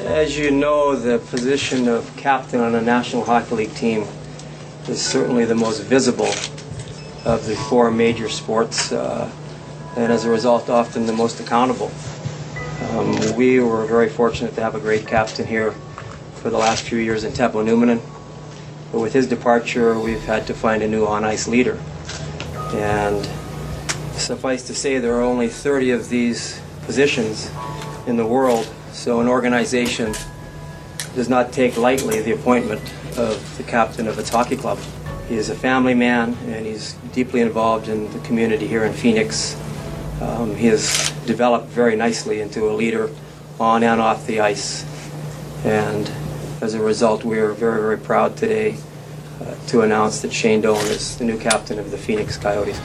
As you know, the position of captain on a National Hockey League team is certainly the most visible of the four major sports, uh, and as a result, often the most accountable. Um, we were very fortunate to have a great captain here for the last few years in Teppo Numminen. But with his departure, we've had to find a new on ice leader. And suffice to say, there are only 30 of these positions in the world, so an organization does not take lightly the appointment of the captain of its hockey club. He is a family man and he's deeply involved in the community here in Phoenix. Um, he has developed very nicely into a leader on and off the ice. And as a result, we are very, very proud today uh, to announce that Shane Doan is the new captain of the Phoenix Coyotes.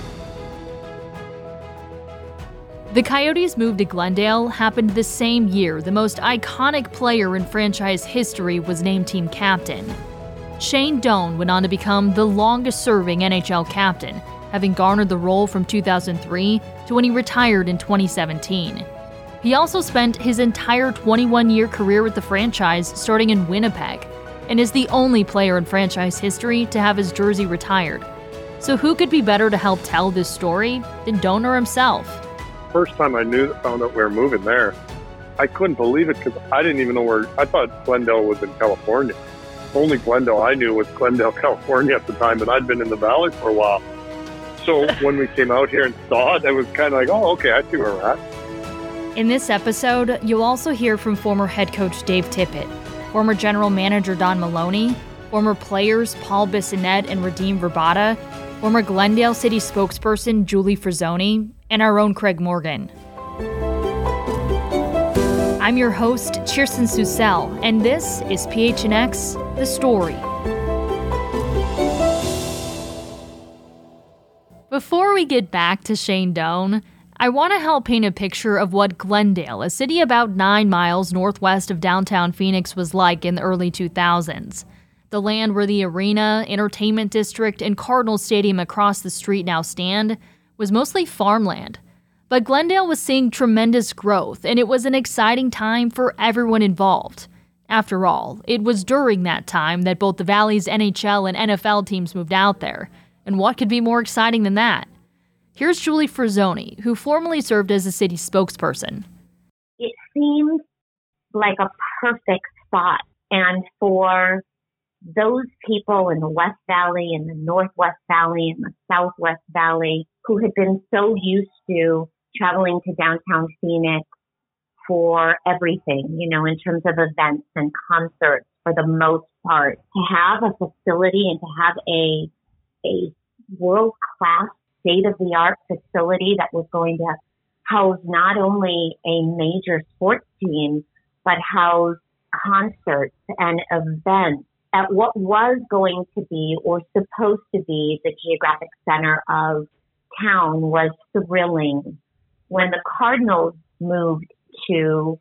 The Coyotes' move to Glendale happened the same year the most iconic player in franchise history was named team captain. Shane Doan went on to become the longest serving NHL captain, having garnered the role from 2003 to when he retired in 2017. He also spent his entire 21 year career with the franchise starting in Winnipeg, and is the only player in franchise history to have his jersey retired. So, who could be better to help tell this story than Doaner himself? First time I knew that found out we were moving there, I couldn't believe it because I didn't even know where. I thought Glendale was in California. Only Glendale I knew was Glendale, California at the time, and I'd been in the valley for a while. So when we came out here and saw it, I was kind of like, oh, okay, I see where we're at. In this episode, you'll also hear from former head coach Dave Tippett, former general manager Don Maloney, former players Paul Bissonnette and Radim Vrbata, former Glendale City spokesperson Julie Frisoni, and our own Craig Morgan. I'm your host, Kirsten Susel, and this is PHNX The Story. Before we get back to Shane Doan, I want to help paint a picture of what Glendale, a city about nine miles northwest of downtown Phoenix, was like in the early 2000s. The land where the arena, entertainment district, and Cardinal Stadium across the street now stand was mostly farmland. But Glendale was seeing tremendous growth, and it was an exciting time for everyone involved. After all, it was during that time that both the Valley's NHL and NFL teams moved out there. And what could be more exciting than that? Here's Julie Frisoni, who formerly served as the city spokesperson. It seemed like a perfect spot. And for those people in the West Valley, in the Northwest Valley, in the Southwest Valley, who had been so used to traveling to downtown Phoenix for everything, you know, in terms of events and concerts for the most part, to have a facility and to have a, a world class state of the art facility that was going to house not only a major sports team, but house concerts and events at what was going to be or supposed to be the geographic center of town was thrilling. When the Cardinals moved to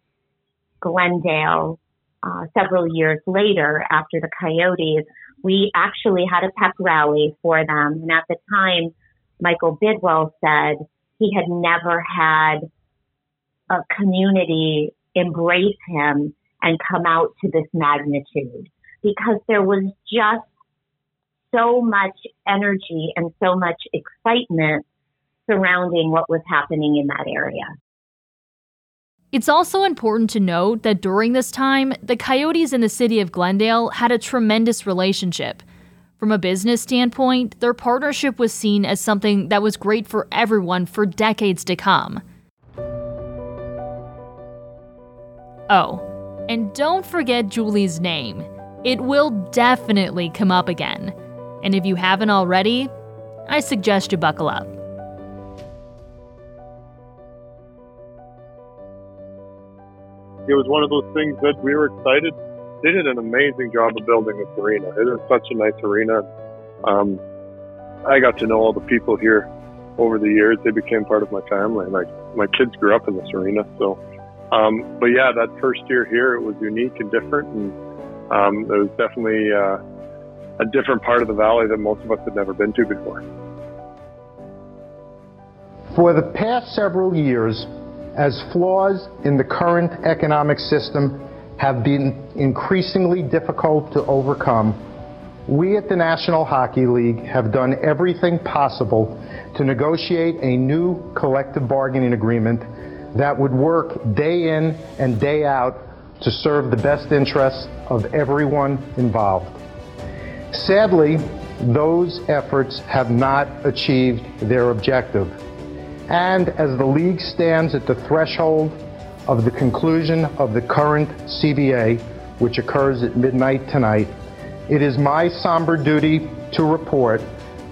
Glendale uh, several years later after the Coyotes, we actually had a pep rally for them. And at the time, Michael Bidwill said he had never had a community embrace him and come out to this magnitude because there was just so much energy and so much excitement surrounding what was happening in that area. It's also important to note that during this time, the Coyotes in the city of Glendale had a tremendous relationship. From a business standpoint, their partnership was seen as something that was great for everyone for decades to come. Oh, and don't forget Julie's name. It will definitely come up again. And if you haven't already, I suggest you buckle up. it was one of those things that we were excited. They did an amazing job of building this arena. It is such a nice arena. Um, I got to know all the people here over the years. They became part of my family. My my kids grew up in this arena. So, um, but yeah, that first year here, it was unique and different, and um, it was definitely uh, a different part of the valley that most of us had never been to before. For the past several years, as flaws in the current economic system have been increasingly difficult to overcome, we at the National Hockey League have done everything possible to negotiate a new collective bargaining agreement that would work day in and day out to serve the best interests of everyone involved. Sadly, those efforts have not achieved their objective. And as the league stands at the threshold of the conclusion of the current CBA, which occurs at midnight tonight, it is my somber duty to report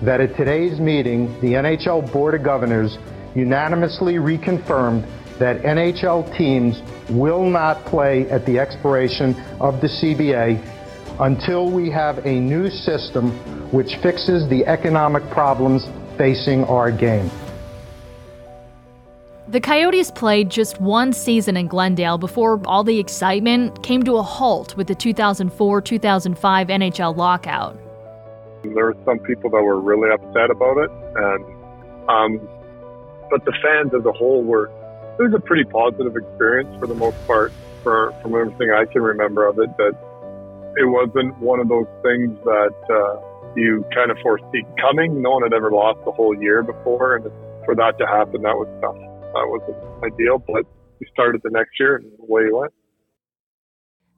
that at today's meeting, the NHL Board of Governors unanimously reconfirmed that NHL teams will not play at the expiration of the CBA until we have a new system which fixes the economic problems facing our game. The Coyotes played just one season in Glendale before all the excitement came to a halt with the 2004 2005 NHL lockout. There were some people that were really upset about it, and um, but the fans as a whole were. It was a pretty positive experience for the most part, for, from everything I can remember of it. That it wasn't one of those things that uh, you kind of foresee coming. No one had ever lost a whole year before, and for that to happen, that was tough that wasn't ideal, but we started the next year and away we went.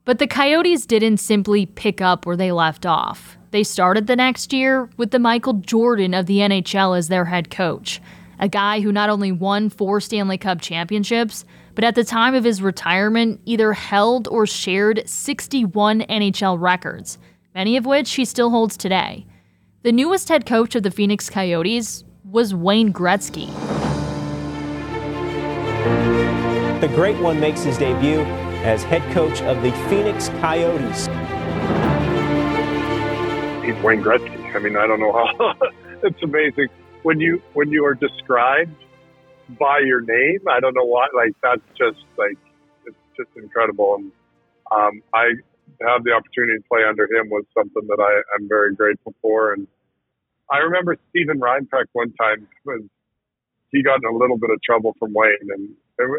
But the Coyotes didn't simply pick up where they left off. They started the next year with the Michael Jordan of the NHL as their head coach, a guy who not only won four Stanley Cup championships, but at the time of his retirement either held or shared 61 NHL records, many of which he still holds today. The newest head coach of the Phoenix Coyotes was Wayne Gretzky. The Great One makes his debut as head coach of the Phoenix Coyotes. He's Wayne Gretzky. I mean, I don't know how. it's amazing when you when you are described by your name. I don't know why. Like that's just like it's just incredible. And um, I have the opportunity to play under him was something that I, I'm very grateful for. And I remember Steven Reinprecht one time was he got in a little bit of trouble from Wayne, and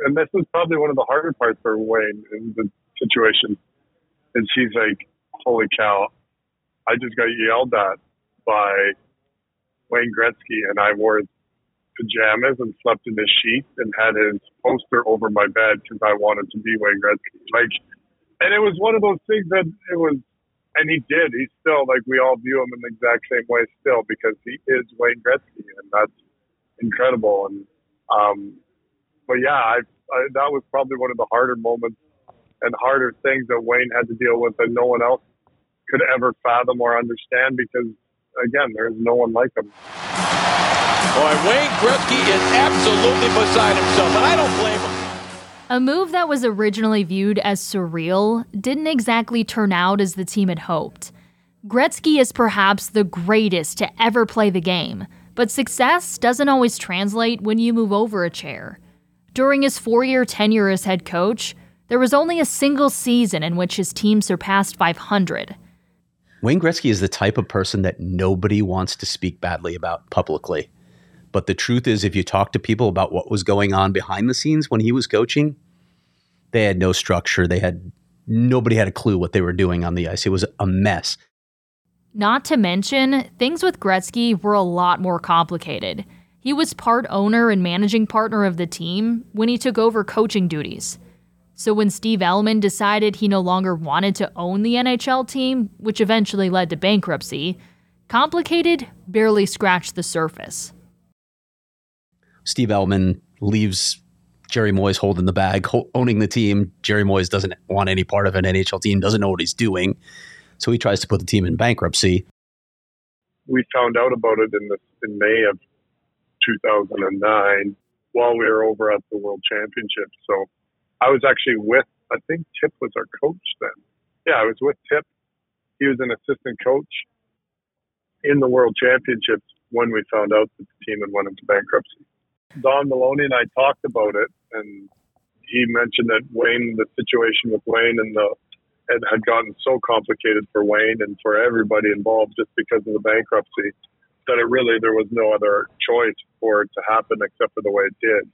and this was probably one of the harder parts for Wayne in the situation. And she's like, "Holy cow! I just got yelled at by Wayne Gretzky, and I wore pajamas and slept in his sheets and had his poster over my bed because I wanted to be Wayne Gretzky. Like, and it was one of those things that it was." And he did. He's still like we all view him in the exact same way still because he is Wayne Gretzky, and that's incredible. And um, but yeah, I, I, that was probably one of the harder moments and harder things that Wayne had to deal with that no one else could ever fathom or understand because again, there's no one like him. Boy, Wayne Gretzky is absolutely beside himself, and I don't blame him. A move that was originally viewed as surreal didn't exactly turn out as the team had hoped. Gretzky is perhaps the greatest to ever play the game, but success doesn't always translate when you move over a chair. During his four year tenure as head coach, there was only a single season in which his team surpassed 500. Wayne Gretzky is the type of person that nobody wants to speak badly about publicly. But the truth is, if you talk to people about what was going on behind the scenes when he was coaching, they had no structure. They had nobody had a clue what they were doing on the ice. It was a mess. Not to mention, things with Gretzky were a lot more complicated. He was part owner and managing partner of the team when he took over coaching duties. So when Steve Ellman decided he no longer wanted to own the NHL team, which eventually led to bankruptcy, complicated barely scratched the surface. Steve Ellman leaves Jerry Moyes holding the bag, owning the team. Jerry Moyes doesn't want any part of an NHL team, doesn't know what he's doing. So he tries to put the team in bankruptcy. We found out about it in the, in May of 2009 while we were over at the World Championship. So I was actually with, I think Tip was our coach then. Yeah, I was with Tip. He was an assistant coach in the World Championships when we found out that the team had went into bankruptcy. Don Maloney and I talked about it, and he mentioned that Wayne, the situation with Wayne and the it had gotten so complicated for Wayne and for everybody involved just because of the bankruptcy that it really there was no other choice for it to happen except for the way it did.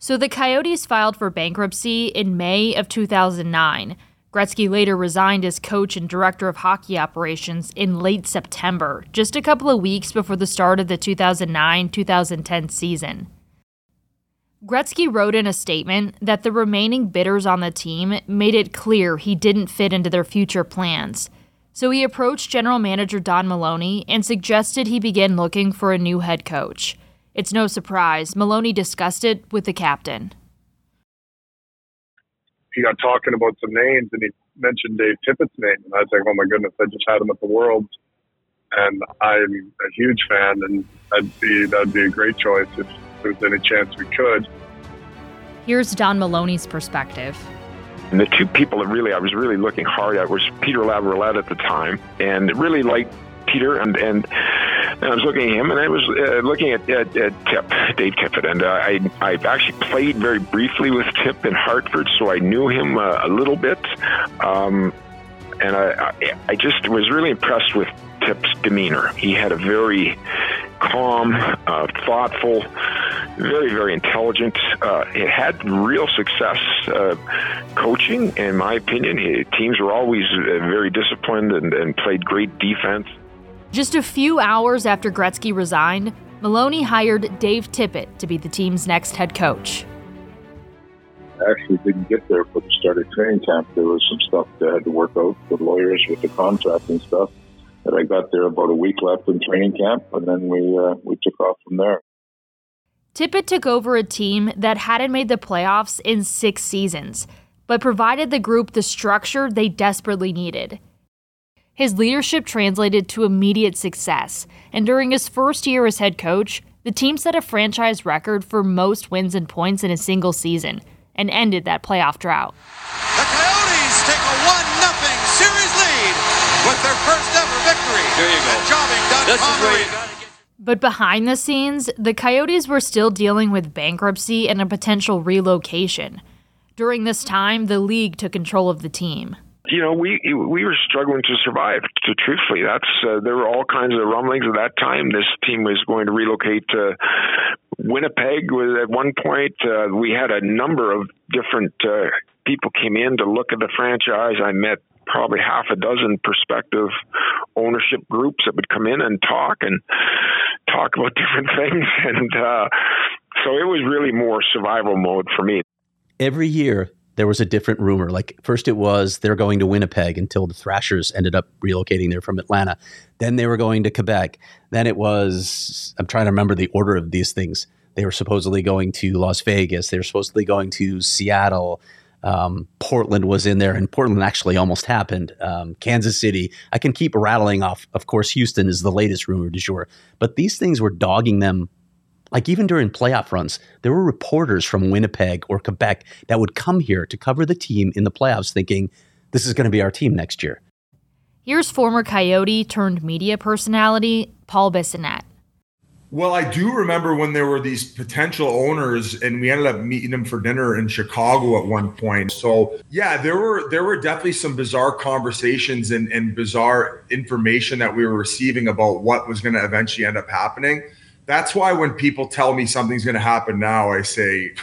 So the Coyotes filed for bankruptcy in May of 2009. Gretzky later resigned as coach and director of hockey operations in late September, just a couple of weeks before the start of the 2009 2010 season. Gretzky wrote in a statement that the remaining bidders on the team made it clear he didn't fit into their future plans. So he approached general manager Don Maloney and suggested he begin looking for a new head coach. It's no surprise, Maloney discussed it with the captain. He got talking about some names and he mentioned Dave Tippett's name. And I was like, oh my goodness, I just had him at the World. And I'm a huge fan, and that'd be, that'd be a great choice if there was any chance we could. Here's Don Maloney's perspective. And the two people that really I was really looking hard at was Peter Laviolette at the time, and really liked Peter, and and, and I was looking at him, and I was uh, looking at, at, at Tip, Dave Tippett, and uh, I I actually played very briefly with Tip in Hartford, so I knew him uh, a little bit, um, and I, I I just was really impressed with Tip's demeanor. He had a very calm, uh, thoughtful, very, very intelligent. Uh, it had real success uh, coaching, in my opinion. His teams were always uh, very disciplined and, and played great defense. Just a few hours after Gretzky resigned, Maloney hired Dave Tippett to be the team's next head coach. I actually didn't get there for the start of training camp. There was some stuff that I had to work out with lawyers with the contract and stuff. That I got there about a week left in training camp, and then we uh, we took off from there. Tippett took over a team that hadn't made the playoffs in six seasons, but provided the group the structure they desperately needed. His leadership translated to immediate success, and during his first year as head coach, the team set a franchise record for most wins and points in a single season and ended that playoff drought. The Coyotes take a 1 0 series lead with their first ever victory. There you go. A jobbing This is Connery. where you got. But behind the scenes, the Coyotes were still dealing with bankruptcy and a potential relocation. During this time, the league took control of the team. You know, we we were struggling to survive. To truthfully, that's uh, there were all kinds of rumblings at that time. This team was going to relocate to Winnipeg. Was at one point uh, we had a number of different uh, people came in to look at the franchise. I met probably half a dozen prospective ownership groups that would come in and talk and talk about different things. And uh, so it was really more survival mode for me. Every year there was a different rumor. Like first it was they're going to Winnipeg until the Thrashers ended up relocating there from Atlanta. Then they were going to Quebec. Then it was I'm trying to remember the order of these things. They were supposedly going to Las Vegas. They were supposedly going to Seattle. Um, Portland was in there, and Portland actually almost happened. Um, Kansas City. I can keep rattling off. Of course, Houston is the latest rumor du jour. But these things were dogging them like even during playoff runs, there were reporters from Winnipeg or Quebec that would come here to cover the team in the playoffs thinking this is going to be our team next year. Here's former Coyote turned media personality, Paul Bissonnette. Well, I do remember when there were these potential owners, and we ended up meeting them for dinner in Chicago at one point. So, yeah, there were there were definitely some bizarre conversations and, and bizarre information that we were receiving about what was going to eventually end up happening. That's why when people tell me something's going to happen now, I say,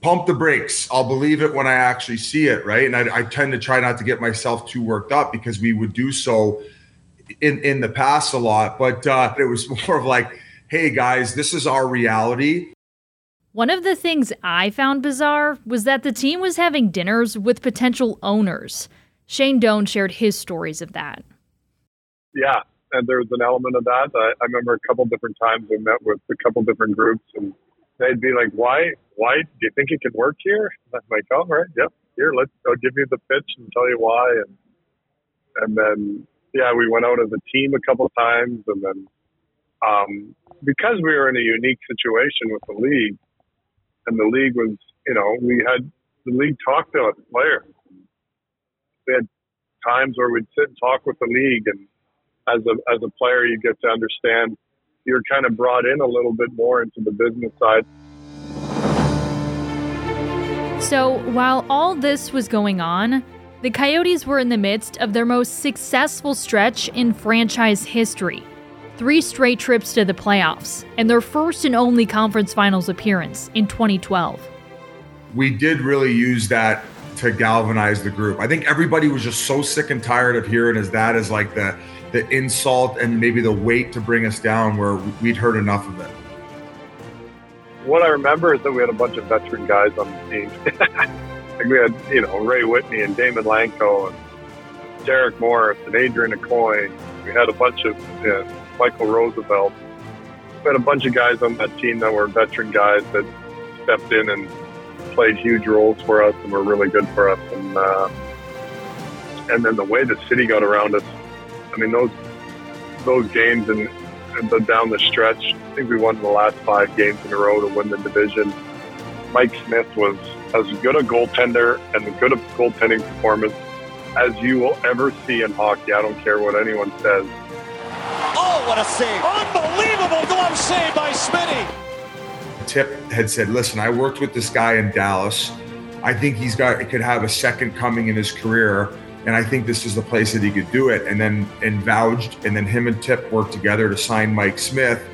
pump the brakes. I'll believe it when I actually see it, right? And I, I tend to try not to get myself too worked up because we would do so in in the past a lot, but uh, it was more of like, "Hey guys, this is our reality." One of the things I found bizarre was that the team was having dinners with potential owners. Shane Doan shared his stories of that. Yeah, and there was an element of that. I, I remember a couple different times we met with a couple different groups, and they'd be like, "Why? Why do you think it can work here?" I'm like, "All right, yep, here, let's. I'll give you the pitch and tell you why." And and then yeah, we went out as a team a couple times, and then um, because we were in a unique situation with the league, and the league was, you know, we had the league talked to us players. We had times where we'd sit and talk with the league, and as a as a player, you get to understand. You're kind of brought in a little bit more into the business side. So, while all this was going on, the Coyotes were in the midst of their most successful stretch in franchise history. Three straight trips to the playoffs, and their first and only conference finals appearance in 2012. We did really use that to galvanize the group. I think everybody was just so sick and tired of hearing as dad as like the the insult and maybe the weight to bring us down where we'd heard enough of it. What I remember is that we had a bunch of veteran guys on the team. like we had, you know, Ray Whitney and Daymond Langkow and Derek Morris and Adrian Aucoin. We had a bunch of you know, Michal Rozsival. We had a bunch of guys on that team that were veteran guys that stepped in and played huge roles for us and were really good for us. And uh, and then the way the city got around us, mean those those games and, and the, down the stretch. I think we won the last five games in a row to win the division. Mike Smith was as good a goaltender and as good a goaltending performance as you will ever see in hockey. I don't care what anyone says. Oh, what a save! Unbelievable glove save by Smitty. Tip had said, "Listen, I worked with this guy in Dallas. I think he's got could have a second coming in his career." And I think this is the place that he could do it. And then and vouched, and then him and Tip worked together to sign Mike Smith.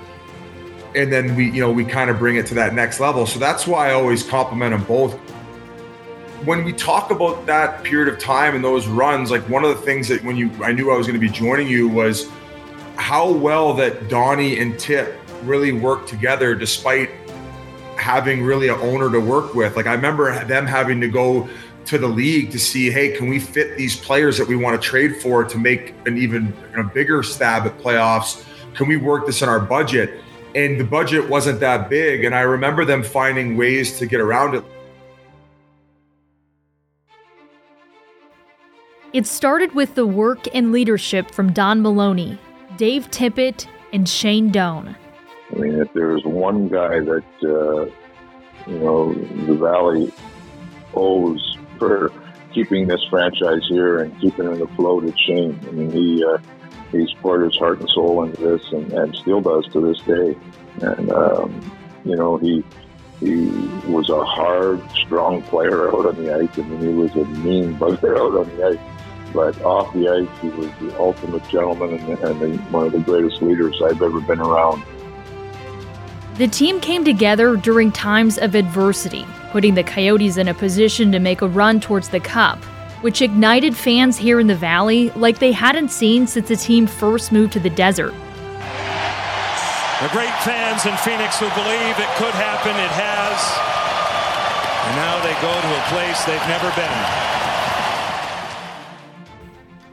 And then we, you know, we kind of bring it to that next level. So that's why I always compliment them both. When we talk about that period of time and those runs, like one of the things that when you I knew I was going to be joining you was how well that Donnie and Tip really worked together despite having really an owner to work with. Like I remember them having to go to the league to see, hey, can we fit these players that we want to trade for to make an even a bigger stab at playoffs? Can we work this in our budget? And the budget wasn't that big. And I remember them finding ways to get around it. It started with the work and leadership from Don Maloney, Dave Tippett, and Shane Doan. I mean, if there's one guy that, uh, you know, the Valley owes for keeping this franchise here and keeping it afloat at Shane. I mean, he uh, he's poured his heart and soul into this, and, and still does to this day. And um, you know, he he was a hard, strong player out on the ice. I mean, he was a mean bugger out on the ice. But off the ice, he was the ultimate gentleman and, and the, one of the greatest leaders I've ever been around. The team came together during times of adversity, putting the Coyotes in a position to make a run towards the Cup, which ignited fans here in the Valley like they hadn't seen since the team first moved to the desert. The great fans in Phoenix who believe it could happen, it has. And now they go to a place they've never been.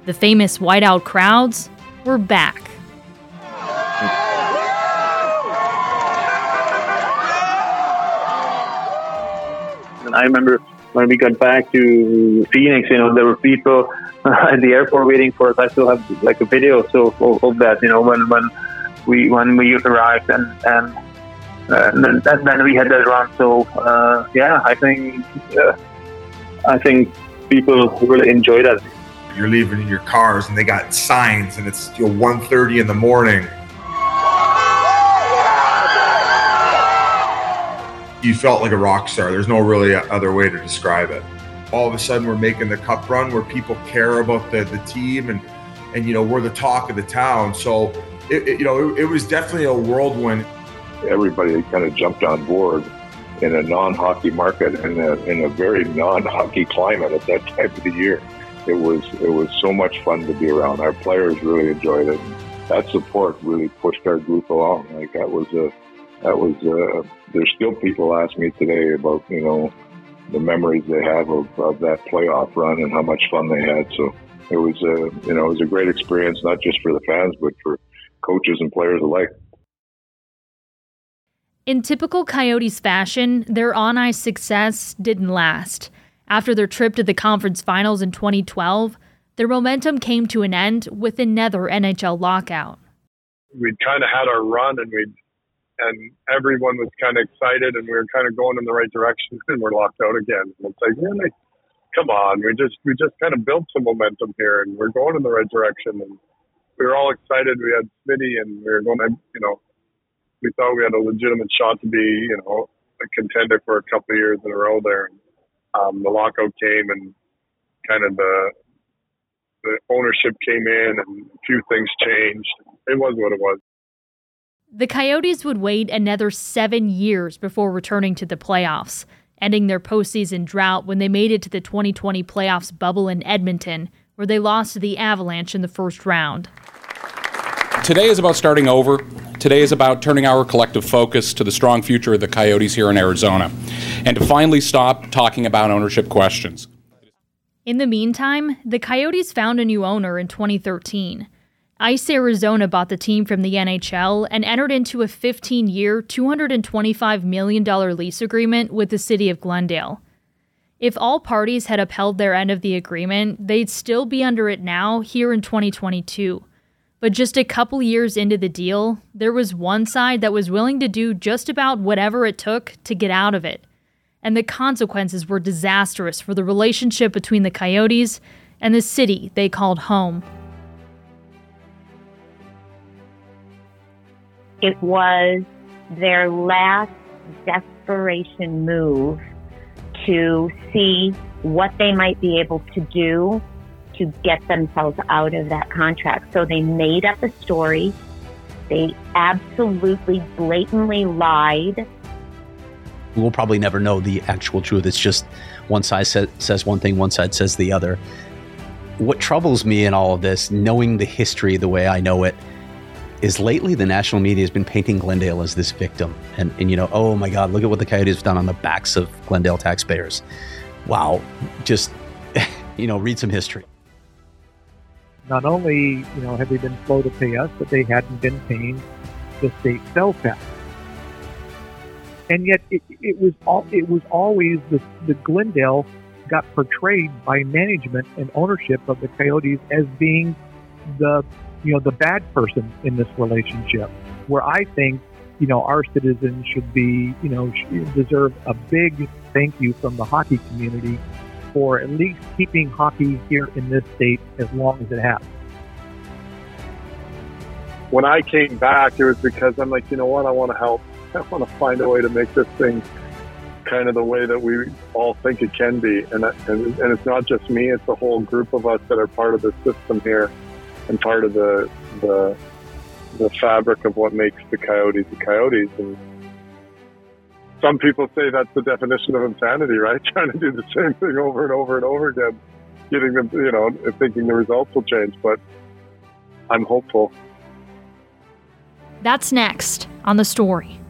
The famous whiteout crowds were back. And I remember when we got back to Phoenix, you know, there were people at the airport waiting for us. I still have like a video so of, of that, you know, when when we when we arrived and and uh, and, then, and then we had that run. So uh, yeah, I think uh, I think people really enjoy that. You're leaving in your cars, and they got signs, and it's you know 1.30 in the morning. You felt like a rock star. There's no really other way to describe it. All of a sudden, we're making the cup run where people care about the, the team and and you know we're the talk of the town. So it, it you know it, it, was definitely a whirlwind. Everybody kind of jumped on board in a non-hockey market and in, in a very non-hockey climate at that time of the year. It was it was so much fun to be around. Our players really enjoyed it. That support really pushed our group along. Like that was a that was uh, there's still people ask me today about you know the memories they have of, of that playoff run and how much fun they had. So it was a you know it was a great experience not just for the fans but for coaches and players alike. In typical Coyotes fashion, their on ice success didn't last. After their trip to the conference finals in 2012, their momentum came to an end with another NHL lockout. We'd kind of had our run and we'd and everyone was kind of excited and we were kind of going in the right direction and we're locked out again. And it's like, really? Come on. We just, we just kind of built some momentum here and we're going in the right direction. And we were all excited. We had Smitty and we were going to, you know, we thought we had a legitimate shot to be, you know, a contender for a couple of years in a row there. And, um, the lockout came and kind of the, the ownership came in and a few things changed. It was what it was. The Coyotes would wait another seven years before returning to the playoffs. ending their postseason drought when they made it to the 2020 playoffs bubble in Edmonton, where they lost to the Avalanche in the first round. Today is about starting over. Today is about turning our collective focus to the strong future of the Coyotes here in Arizona and to finally stop talking about ownership questions. In the meantime, the Coyotes found a new owner in 2013. Ice Arizona bought the team from the NHL and entered into a 15 year, $225 million lease agreement with the city of Glendale. If all parties had upheld their end of the agreement, they'd still be under it now, here in 2022. But just a couple years into the deal, there was one side that was willing to do just about whatever it took to get out of it. And the consequences were disastrous for the relationship between the Coyotes and the city they called home. It was their last desperation move to see what they might be able to do to get themselves out of that contract. So they made up a story. They absolutely blatantly lied. We'll probably never know the actual truth. It's just one side sa- says one thing, one side says the other. What troubles me in all of this, knowing the history the way I know it, is lately the national media has been painting Glendale as this victim. And, and you know, oh my God, look at what the Coyotes have done on the backs of Glendale taxpayers. Wow. Just, you know, read some history. Not only, you know, have they been slow to pay us, but they hadn't been paying the state sales tax. And yet it, it was all, it was always the, the Glendale got portrayed by management and ownership of the Coyotes as being the you know, the bad person in this relationship. Where I think, you know, our citizens should be, you know, deserve a big thank you from the hockey community for at least keeping hockey here in this state as long as it has. When I came back, it was because I'm like, you know what, I want to help. I want to find a way to make this thing kind of the way that we all think it can be. And, and, and it's not just me, it's a whole group of us that are part of the system here and part of the the the fabric of what makes the coyotes the coyotes. And some people say that's the definition of insanity right? Trying to do the same thing over and over and over again getting them you know thinking the results will change but i'm hopeful. That's next on the story